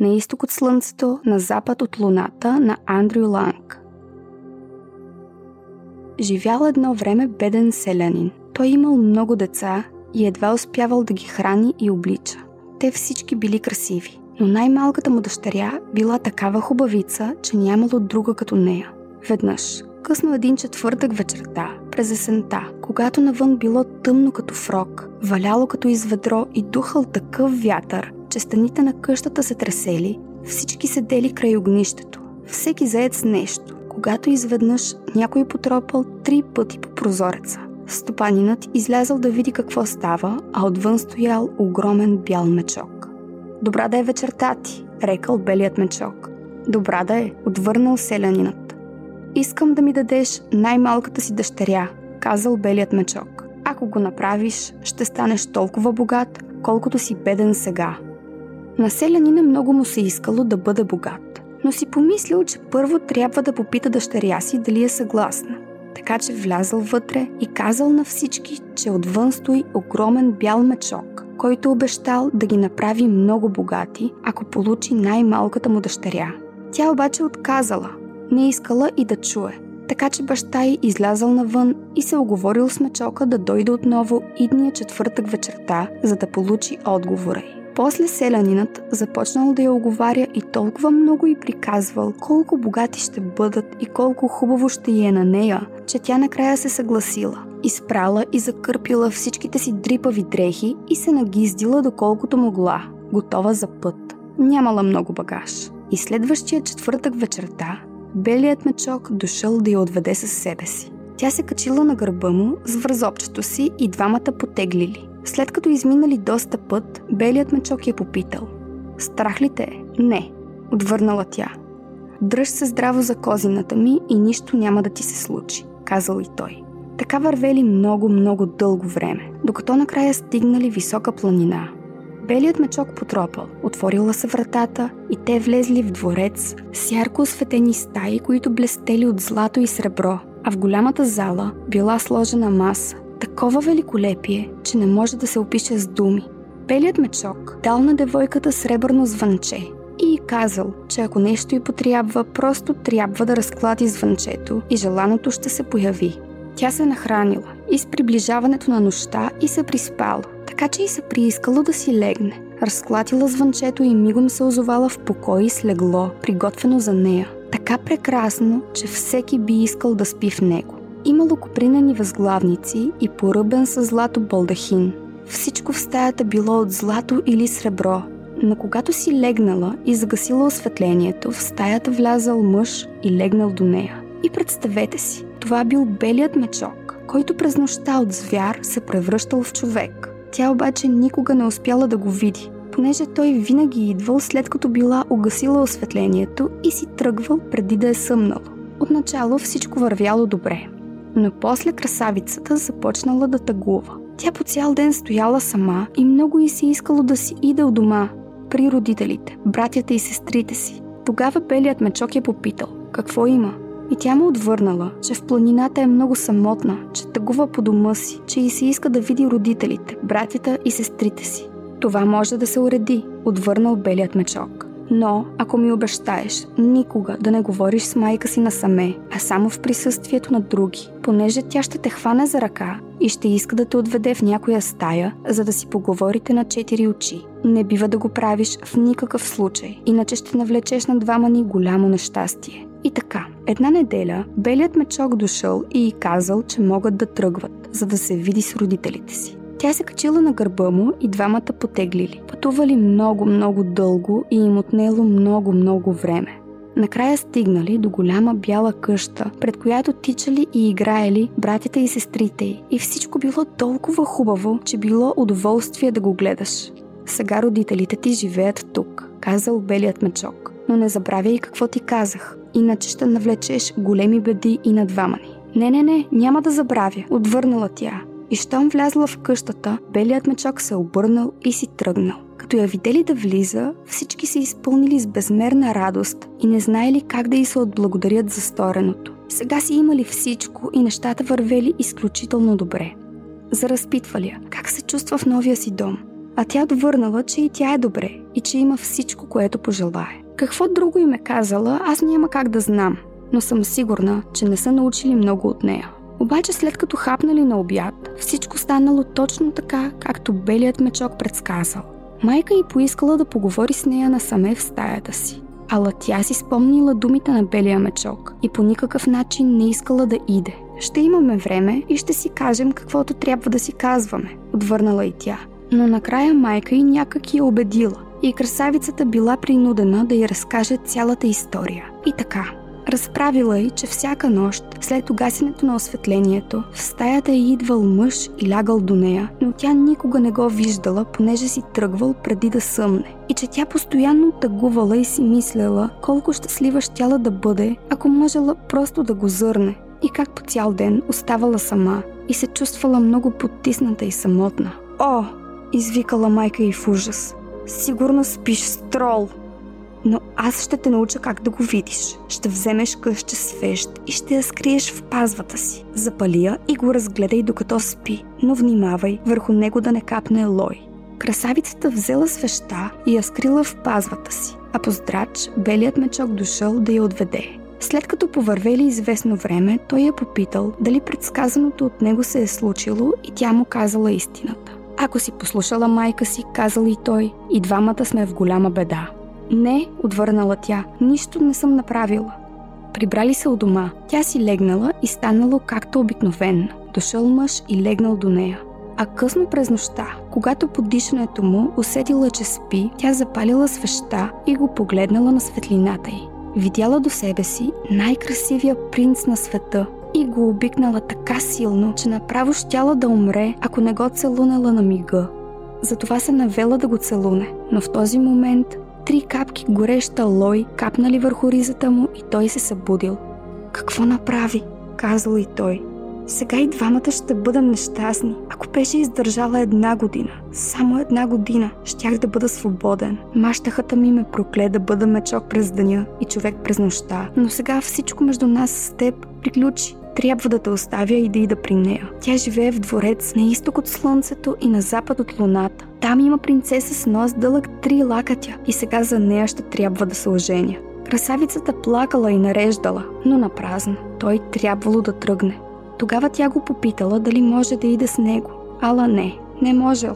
На изток от Слънцето, на запад от Луната, на Андрю Ланг. Живял едно време беден селянин. Той имал много деца и едва успявал да ги храни и облича. Те всички били красиви, но най-малката му дъщеря била такава хубавица, че нямало друга като нея. Веднъж, късно един четвъртък вечерта, през есента, когато навън било тъмно като фрок, валяло като из ведро и духал такъв вятър, че стените на къщата се тресели, всички седели край огнището, всеки заед с нещо, когато изведнъж някой потропал три пъти по прозореца. Стопанинът излязъл да види какво става, а отвън стоял огромен бял мечок. Добра да е вечерта ти, рекал белият мечок. Добра да е, отвърнал селянинът. Искам да ми дадеш най-малката си дъщеря, казал белият мечок. Ако го направиш, ще станеш толкова богат, колкото си беден сега. На селянина много му се искало да бъде богат, но си помислил, че първо трябва да попита дъщеря си дали е съгласна. Така че влязъл вътре и казал на всички, че отвън стои огромен бял мечок, който обещал да ги направи много богати, ако получи най-малката му дъщеря. Тя обаче отказала, не искала и да чуе. Така че баща й излязал навън и се оговорил с мечока да дойде отново идния четвъртък вечерта, за да получи отговора й. После селянинът започнал да я оговаря и толкова много й приказвал колко богати ще бъдат и колко хубаво ще й е на нея, че тя накрая се съгласила. Изпрала и закърпила всичките си дрипави дрехи и се нагиздила доколкото могла, готова за път. Нямала много багаж. И следващия четвъртък вечерта белият мечок дошъл да я отведе със себе си. Тя се качила на гърба му с вързопчето си и двамата потеглили. След като изминали доста път, белият мечок я попитал. Страх ли те е? Не, отвърнала тя. Дръж се здраво за козината ми и нищо няма да ти се случи, казал и той. Така вървели много, много дълго време, докато накрая стигнали висока планина. Белият мечок потропал, отворила се вратата и те влезли в дворец с ярко осветени стаи, които блестели от злато и сребро, а в голямата зала била сложена маса, такова великолепие, че не може да се опише с думи. Белият мечок дал на девойката сребърно звънче и казал, че ако нещо й потрябва, просто трябва да разклади звънчето и желаното ще се появи. Тя се нахранила и с приближаването на нощта и се приспала, така че и се приискало да си легне. Разклатила звънчето и мигом се озовала в покой с легло, приготвено за нея. Така прекрасно, че всеки би искал да спи в него. Имало копринени възглавници и поръбен с злато балдахин. Всичко в стаята било от злато или сребро, но когато си легнала и загасила осветлението, в стаята влязал мъж и легнал до нея. И представете си, това бил белият мечок, който през нощта от звяр се превръщал в човек. Тя обаче никога не успяла да го види, понеже той винаги идвал след като била угасила осветлението и си тръгвал преди да е съмнал. Отначало всичко вървяло добре, но после красавицата започнала да тъгува. Тя по цял ден стояла сама и много и се искало да си иде от дома, при родителите, братята и сестрите си. Тогава белият мечок я попитал, какво има? И тя му отвърнала, че в планината е много самотна, че тъгува по дома си, че и се иска да види родителите, братята и сестрите си. Това може да се уреди, отвърнал белият мечок. Но, ако ми обещаеш никога да не говориш с майка си насаме, а само в присъствието на други, понеже тя ще те хване за ръка и ще иска да те отведе в някоя стая, за да си поговорите на четири очи. Не бива да го правиш в никакъв случай, иначе ще навлечеш на двама ни голямо нещастие. И така, една неделя белият мечок дошъл и казал, че могат да тръгват, за да се види с родителите си. Тя се качила на гърба му и двамата потеглили. Пътували много-много дълго и им отнело много-много време. Накрая стигнали до голяма бяла къща, пред която тичали и играели братята и сестрите й. И всичко било толкова хубаво, че било удоволствие да го гледаш. Сега родителите ти живеят тук, казал белият мечок. Но не забравяй какво ти казах, иначе ще навлечеш големи беди и на двама ни. Не, не, не, няма да забравя, отвърнала тя. И щом влязла в къщата, белият мечок се обърнал и си тръгнал. Като я видели да влиза, всички се изпълнили с безмерна радост и не знаели как да й се отблагодарят за стореното. Сега си имали всичко и нещата вървели изключително добре. Заразпитвали я как се чувства в новия си дом. а тя довърнала, че и тя е добре и че има всичко, което пожелае. Какво друго им е казала, аз няма как да знам, но съм сигурна, че не са научили много от нея. Обаче след като хапнали на обяд, всичко станало точно така, както белият мечок предсказал. Майка й поискала да поговори с нея насаме в стаята си. Ала тя си спомнила думите на белия мечок и по никакъв начин не искала да иде. Ще имаме време и ще си кажем каквото трябва да си казваме, отвърнала и тя. Но накрая майка й някак я убедила и красавицата била принудена да й разкаже цялата история. И така, Разправила й, че всяка нощ, след угасенето на осветлението, в стаята й идвал мъж и лягал до нея, но тя никога не го виждала, понеже си тръгвал преди да съмне. И че тя постоянно тъгувала и си мислела колко щастлива щяла да бъде, ако можела просто да го зърне. И как по цял ден оставала сама и се чувствала много потисната и самотна. О! Извикала майка й в ужас. Сигурно спиш с трол но аз ще те науча как да го видиш. Ще вземеш къща свещ и ще я скриеш в пазвата си. Запали я и го разгледай докато спи, но внимавай върху него да не капне лой. Красавицата взела свеща и я скрила в пазвата си, а по здрач белият мечок дошъл да я отведе. След като повървели известно време, той я попитал дали предсказаното от него се е случило и тя му казала истината. Ако си послушала майка си, казал и той, и двамата сме в голяма беда. Не, отвърнала тя, нищо не съм направила. Прибрали се у дома. Тя си легнала и станало както обикновенно. Дошъл мъж и легнал до нея. А късно през нощта, когато под дишането му усетила, че спи, тя запалила свеща и го погледнала на светлината й. Видяла до себе си най-красивия принц на света и го обикнала така силно, че направо щяла да умре, ако не го целунала на мига. Затова се навела да го целуне, но в този момент три капки гореща лой капнали върху ризата му и той се събудил. Какво направи? казал и той. Сега и двамата ще бъдем нещастни. Ако беше издържала една година, само една година, щях да бъда свободен. Мащахата ми ме прокле да бъда мечок през деня и човек през нощта. Но сега всичко между нас с теб приключи. Трябва да те оставя и да ида при нея. Тя живее в дворец на изток от слънцето и на запад от луната. Там има принцеса с нос дълъг три лакътя и сега за нея ще трябва да се оженя. Красавицата плакала и нареждала, но на празно. Той трябвало да тръгне. Тогава тя го попитала дали може да иде с него. Ала не, не можел.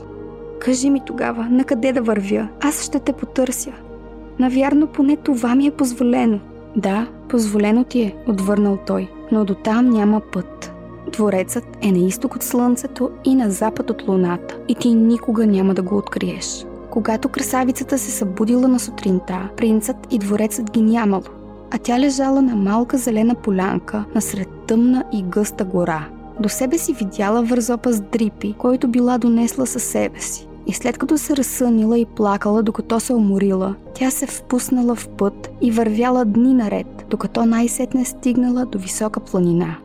Кажи ми тогава, на къде да вървя? Аз ще те потърся. Навярно поне това ми е позволено. Да, позволено ти е, отвърнал той, но до там няма път. Дворецът е на изток от Слънцето и на запад от Луната и ти никога няма да го откриеш. Когато красавицата се събудила на сутринта, принцът и дворецът ги нямало, а тя лежала на малка зелена полянка насред тъмна и гъста гора. До себе си видяла вързопа с дрипи, който била донесла със себе си. И след като се разсънила и плакала, докато се уморила, тя се впуснала в път и вървяла дни наред, докато най-сетне стигнала до висока планина.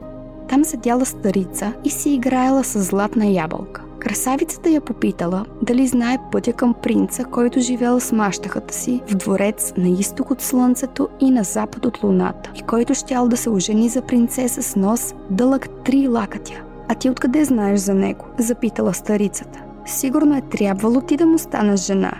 Там седяла старица и си играела с златна ябълка. Красавицата я попитала дали знае пътя към принца, който живеел с мащахата си в дворец на изток от слънцето и на запад от луната, и който щял да се ожени за принцеса с нос дълъг три лакътя. А ти откъде знаеш за него? Запитала старицата. Сигурно е трябвало ти да му станеш жена.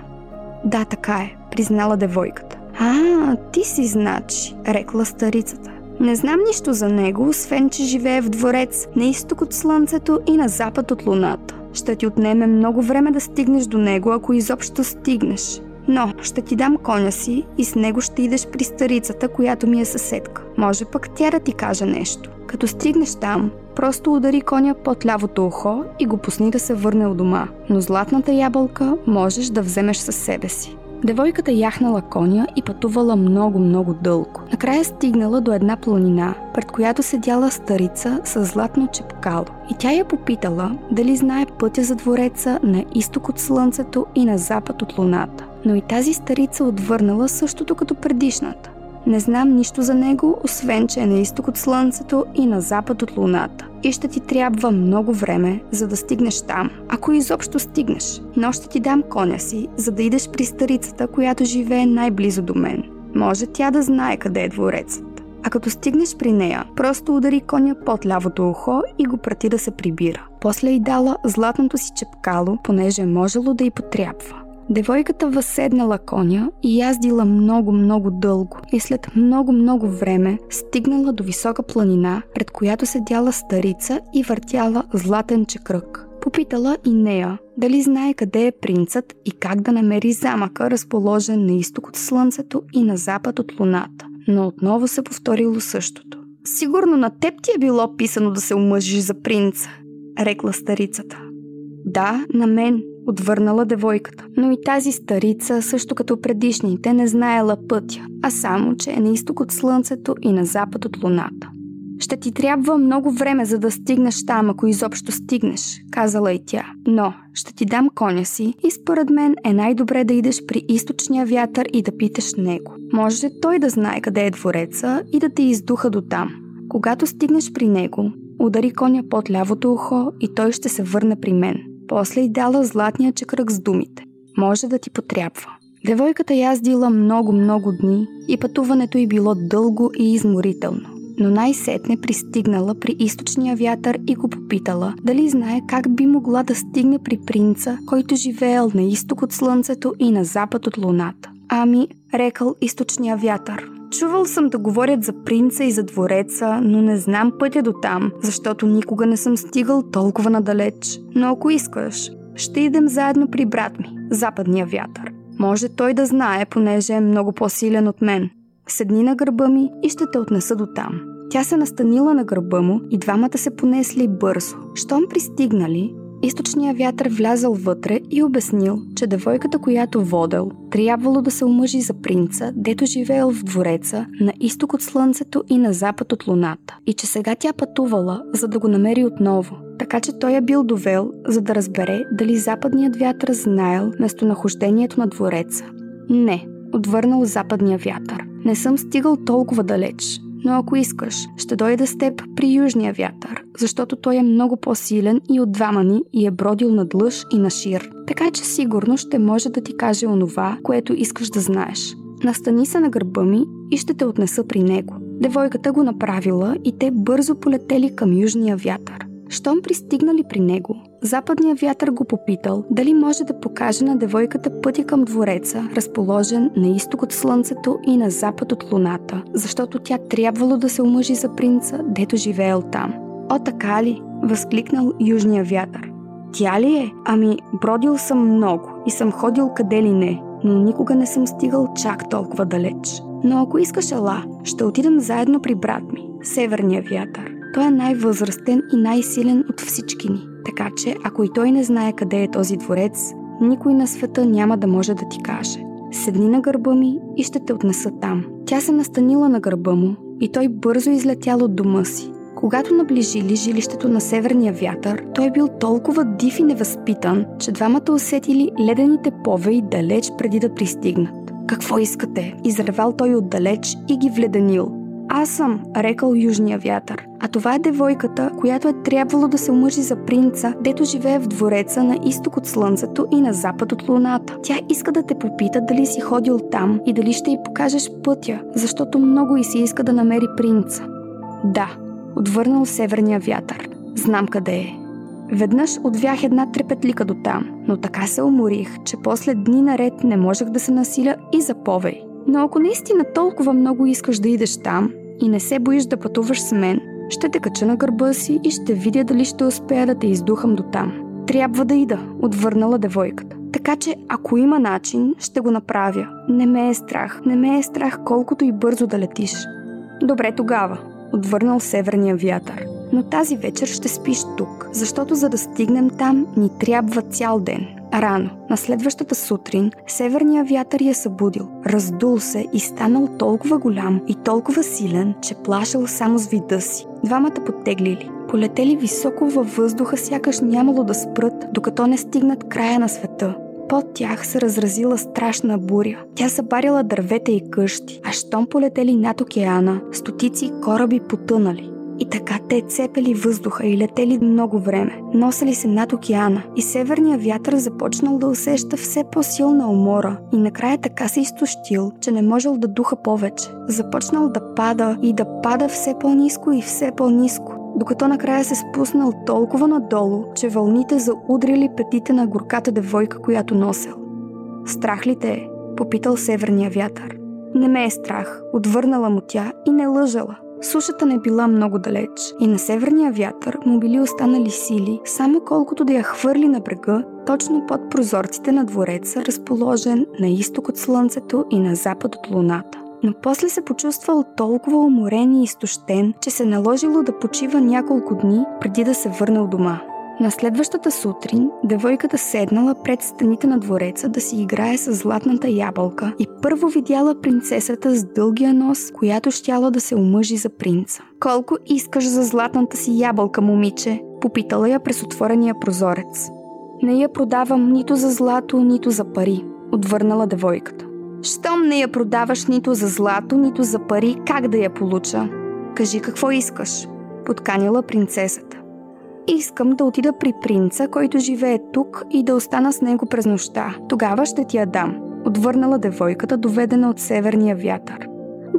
Да, така е, признала девойката. А, ти си значи, рекла старицата. Не знам нищо за него, освен че живее в дворец на изток от слънцето и на запад от луната. Ще ти отнеме много време да стигнеш до него, ако изобщо стигнеш. Но ще ти дам коня си и с него ще идеш при старицата, която ми е съседка. Може пък тя да ти каже нещо. Като стигнеш там, просто удари коня под лявото ухо и го пусни да се върне у дома. Но златната ябълка можеш да вземеш със себе си. Девойката яхнала коня и пътувала много-много дълго. Накрая стигнала до една планина, пред която седяла старица с златно чепкало. И тя я попитала дали знае пътя за двореца на изток от слънцето и на запад от луната. Но и тази старица отвърнала същото като предишната. Не знам нищо за него, освен че е на изток от Слънцето и на запад от Луната. И ще ти трябва много време, за да стигнеш там, ако изобщо стигнеш. Но ще ти дам коня си, за да идеш при старицата, която живее най-близо до мен. Може тя да знае къде е дворецът. А като стигнеш при нея, просто удари коня под лявото ухо и го прати да се прибира. После й дала златното си чепкало, понеже е можело да й потрябва. Девойката възседнала коня и яздила много-много дълго и след много-много време стигнала до висока планина, пред която седяла старица и въртяла златен чекръг. Попитала и нея дали знае къде е принцът и как да намери замъка, разположен на изток от слънцето и на запад от луната. Но отново се повторило същото. Сигурно на теб ти е било писано да се омъжиш за принца, рекла старицата. Да, на мен, отвърнала девойката. Но и тази старица, също като предишните, не знаела пътя, а само, че е на изток от слънцето и на запад от луната. Ще ти трябва много време, за да стигнеш там, ако изобщо стигнеш, казала и тя. Но ще ти дам коня си и според мен е най-добре да идеш при източния вятър и да питаш него. Може той да знае къде е двореца и да те издуха до там. Когато стигнеш при него, удари коня под лявото ухо и той ще се върне при мен. После й дала златния чекръг с думите. Може да ти потрябва. Девойката яздила много-много дни и пътуването й било дълго и изморително но най-сетне пристигнала при източния вятър и го попитала дали знае как би могла да стигне при принца, който живеел на изток от слънцето и на запад от луната. Ами, рекал източния вятър. Чувал съм да говорят за принца и за двореца, но не знам пътя до там, защото никога не съм стигал толкова надалеч. Но ако искаш, ще идем заедно при брат ми, западния вятър. Може той да знае, понеже е много по-силен от мен. Седни на гърба ми и ще те отнеса до там. Тя се настанила на гърба му и двамата се понесли бързо. Щом пристигнали, източният вятър влязал вътре и обяснил, че девойката, която водел, трябвало да се омъжи за принца, дето живеел в двореца, на изток от слънцето и на запад от луната. И че сега тя пътувала, за да го намери отново. Така че той я бил довел, за да разбере дали западният вятър знаел местонахождението на двореца. Не, отвърнал западния вятър. Не съм стигал толкова далеч, но ако искаш, ще дойда с теб при южния вятър, защото той е много по-силен и от двама ни и е бродил над лъж и на шир. Така че сигурно ще може да ти каже онова, което искаш да знаеш. Настани се на гърба ми и ще те отнеса при него. Девойката го направила и те бързо полетели към южния вятър. Щом пристигнали при него, западният вятър го попитал дали може да покаже на девойката пътя към двореца, разположен на изток от слънцето и на запад от луната, защото тя трябвало да се омъжи за принца, дето живеел там. О, така ли? възкликнал южния вятър. Тя ли е? Ами, бродил съм много и съм ходил къде ли не, но никога не съм стигал чак толкова далеч. Но ако искаш ела, ще отидем заедно при брат ми, северния вятър. Той е най-възрастен и най-силен от всички ни. Така че, ако и той не знае къде е този дворец, никой на света няма да може да ти каже. Седни на гърба ми и ще те отнеса там. Тя се настанила на гърба му и той бързо излетял от дома си. Когато наближили жилището на северния вятър, той бил толкова див и невъзпитан, че двамата усетили ледените повеи далеч преди да пристигнат. Какво искате? Изревал той отдалеч и ги вледенил. Аз съм, рекал южния вятър. А това е девойката, която е трябвало да се омъжи за принца, дето живее в двореца на изток от слънцето и на запад от луната. Тя иска да те попита дали си ходил там и дали ще й покажеш пътя, защото много и си иска да намери принца. Да, отвърнал северния вятър. Знам къде е. Веднъж отвях една трепетлика до там, но така се уморих, че после дни наред не можех да се насиля и за повей. Но ако наистина толкова много искаш да идеш там и не се боиш да пътуваш с мен, ще те кача на гърба си и ще видя дали ще успея да те издухам до там. Трябва да ида, отвърнала девойката. Така че, ако има начин, ще го направя. Не ме е страх, не ме е страх колкото и бързо да летиш. Добре тогава, отвърнал северния вятър. Но тази вечер ще спиш тук, защото за да стигнем там ни трябва цял ден. Рано, на следващата сутрин, северният вятър я събудил, раздул се и станал толкова голям и толкова силен, че плашал само с вида си. Двамата подтеглили. Полетели високо във въздуха, сякаш нямало да спрат, докато не стигнат края на света. Под тях се разразила страшна буря. Тя събарила дървета и къщи, а щом полетели над океана, стотици кораби потънали. И така те цепели въздуха и летели много време. Носели се над океана и северният вятър започнал да усеща все по-силна умора и накрая така се изтощил, че не можел да духа повече. Започнал да пада и да пада все по-низко и все по-низко докато накрая се спуснал толкова надолу, че вълните заудрили петите на горката девойка, която носел. Страх ли те е? Попитал северния вятър. Не ме е страх, отвърнала му тя и не лъжала. Сушата не била много далеч и на северния вятър му били останали сили, само колкото да я хвърли на брега, точно под прозорците на двореца, разположен на изток от слънцето и на запад от луната. Но после се почувствал толкова уморен и изтощен, че се наложило да почива няколко дни преди да се върне дома. На следващата сутрин девойката седнала пред стените на двореца да си играе с златната ябълка и първо видяла принцесата с дългия нос, която щяла да се омъжи за принца. Колко искаш за златната си ябълка, момиче? Попитала я през отворения прозорец. Не я продавам нито за злато, нито за пари, отвърнала девойката. Щом не я продаваш нито за злато, нито за пари, как да я получа? Кажи какво искаш, подканила принцесата. Искам да отида при принца, който живее тук и да остана с него през нощта. Тогава ще ти я дам. Отвърнала девойката, доведена от северния вятър.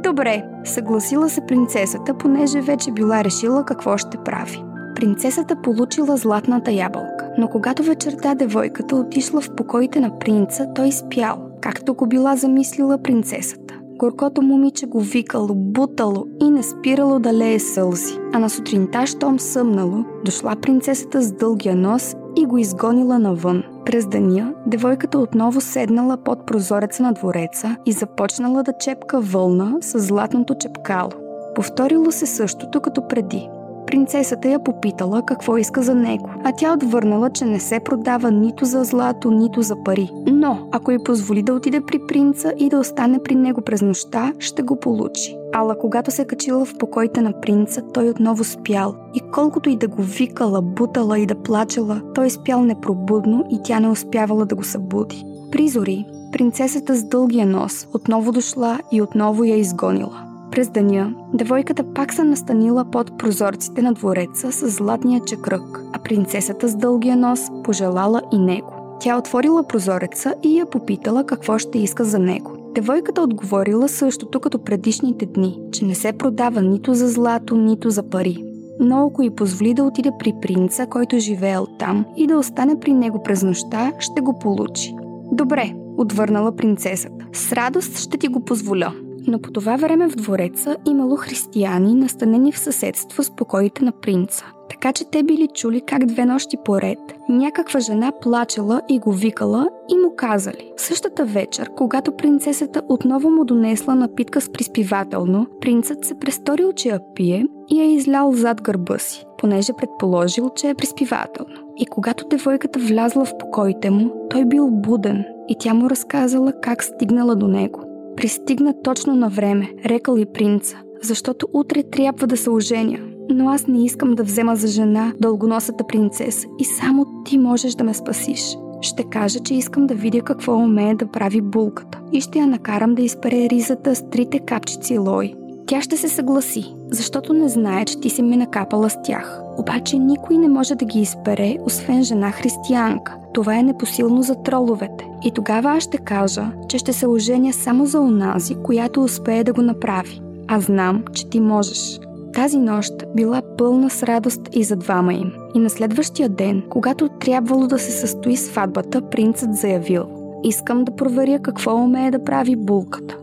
Добре, съгласила се принцесата, понеже вече била решила какво ще прави. Принцесата получила златната ябълка, но когато вечерта девойката отишла в покоите на принца, той спял, както го била замислила принцесата. Горкото момиче го викало, бутало и не спирало да лее сълзи. А на сутринта, щом съмнало, дошла принцесата с дългия нос и го изгонила навън. През деня, девойката отново седнала под прозореца на двореца и започнала да чепка вълна с златното чепкало. Повторило се същото като преди. Принцесата я попитала какво иска за него, а тя отвърнала, че не се продава нито за злато, нито за пари. Но, ако й позволи да отиде при принца и да остане при него през нощта, ще го получи. Ала когато се качила в покоите на принца, той отново спял. И колкото и да го викала, бутала и да плачела, той спял непробудно и тя не успявала да го събуди. Призори, принцесата с дългия нос отново дошла и отново я изгонила. През деня, девойката пак се настанила под прозорците на двореца с златния чекръг, а принцесата с дългия нос пожелала и него. Тя отворила прозореца и я попитала какво ще иска за него. Девойката отговорила същото като предишните дни, че не се продава нито за злато, нито за пари. Но ако й позволи да отиде при принца, който живеел там и да остане при него през нощта, ще го получи. Добре, отвърнала принцесата. С радост ще ти го позволя но по това време в двореца имало християни, настанени в съседство с покоите на принца. Така че те били чули как две нощи поред някаква жена плачела и го викала и му казали. Същата вечер, когато принцесата отново му донесла напитка с приспивателно, принцът се престорил, че я пие и я излял зад гърба си, понеже предположил, че е приспивателно. И когато девойката влязла в покоите му, той бил буден и тя му разказала как стигнала до него. Пристигна точно на време, рекал и принца, защото утре трябва да се оженя. Но аз не искам да взема за жена дългоносата принцеса и само ти можеш да ме спасиш. Ще кажа, че искам да видя какво умее да прави булката и ще я накарам да изпере ризата с трите капчици лой. Тя ще се съгласи, защото не знае, че ти си ме накапала с тях. Обаче никой не може да ги изпере, освен жена християнка. Това е непосилно за троловете. И тогава аз ще кажа, че ще се оженя само за онази, която успее да го направи. А знам, че ти можеш. Тази нощ била пълна с радост и за двама им. И на следващия ден, когато трябвало да се състои сватбата, принцът заявил Искам да проверя какво умее да прави булката.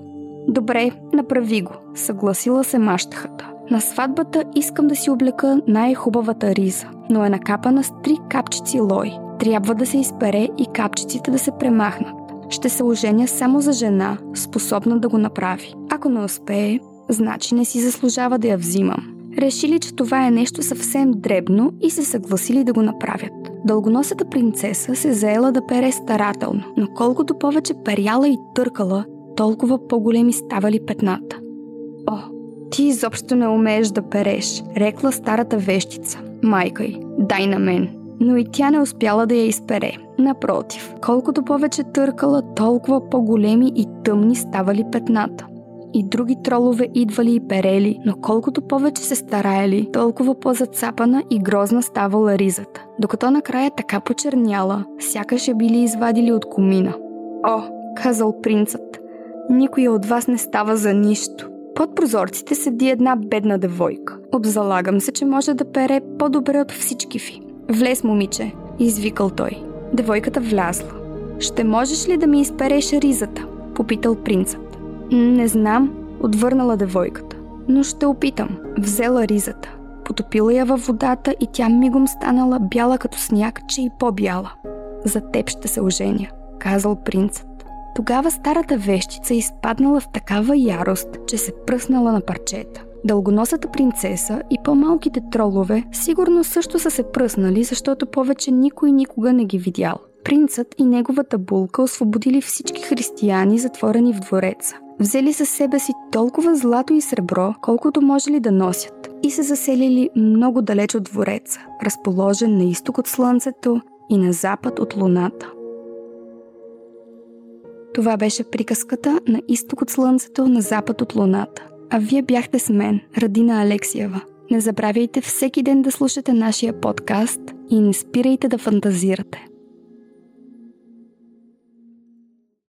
Добре, направи го, съгласила се мащахата. На сватбата искам да си облека най-хубавата риза, но е накапана с три капчици лой. Трябва да се изпере и капчиците да се премахнат. Ще се оженя само за жена, способна да го направи. Ако не успее, значи не си заслужава да я взимам. Решили, че това е нещо съвсем дребно и се съгласили да го направят. Дългоносата принцеса се заела да пере старателно, но колкото повече перяла и търкала, толкова по-големи ставали петната. О, ти изобщо не умееш да переш, рекла старата вещица. Майка й, дай на мен. Но и тя не успяла да я изпере. Напротив, колкото повече търкала, толкова по-големи и тъмни ставали петната. и други тролове идвали и перели, но колкото повече се стараели, толкова по-зацапана и грозна ставала ризата, докато накрая така почерняла, сякаш я били извадили от комина. О, казал принцът, никой от вас не става за нищо. Под прозорците седи една бедна девойка. Обзалагам се, че може да пере по-добре от всички ви. Влез, момиче, извикал той. Девойката влязла. Ще можеш ли да ми изпереш ризата? Попитал принцът. Не знам, отвърнала девойката. Но ще опитам. Взела ризата. Потопила я във водата и тя мигом станала бяла като сняг, че и по-бяла. За теб ще се оженя, казал принцът. Тогава старата вещица изпаднала в такава ярост, че се пръснала на парчета. Дългоносата принцеса и по-малките тролове сигурно също са се пръснали, защото повече никой никога не ги видял. Принцът и неговата булка освободили всички християни, затворени в двореца. Взели със себе си толкова злато и сребро, колкото можели да носят, и се заселили много далеч от двореца, разположен на изток от слънцето и на запад от луната. Това беше приказката на изток от слънцето, на запад от луната. А вие бяхте с мен, Радина Алексиева. Не забравяйте всеки ден да слушате нашия подкаст и не спирайте да фантазирате.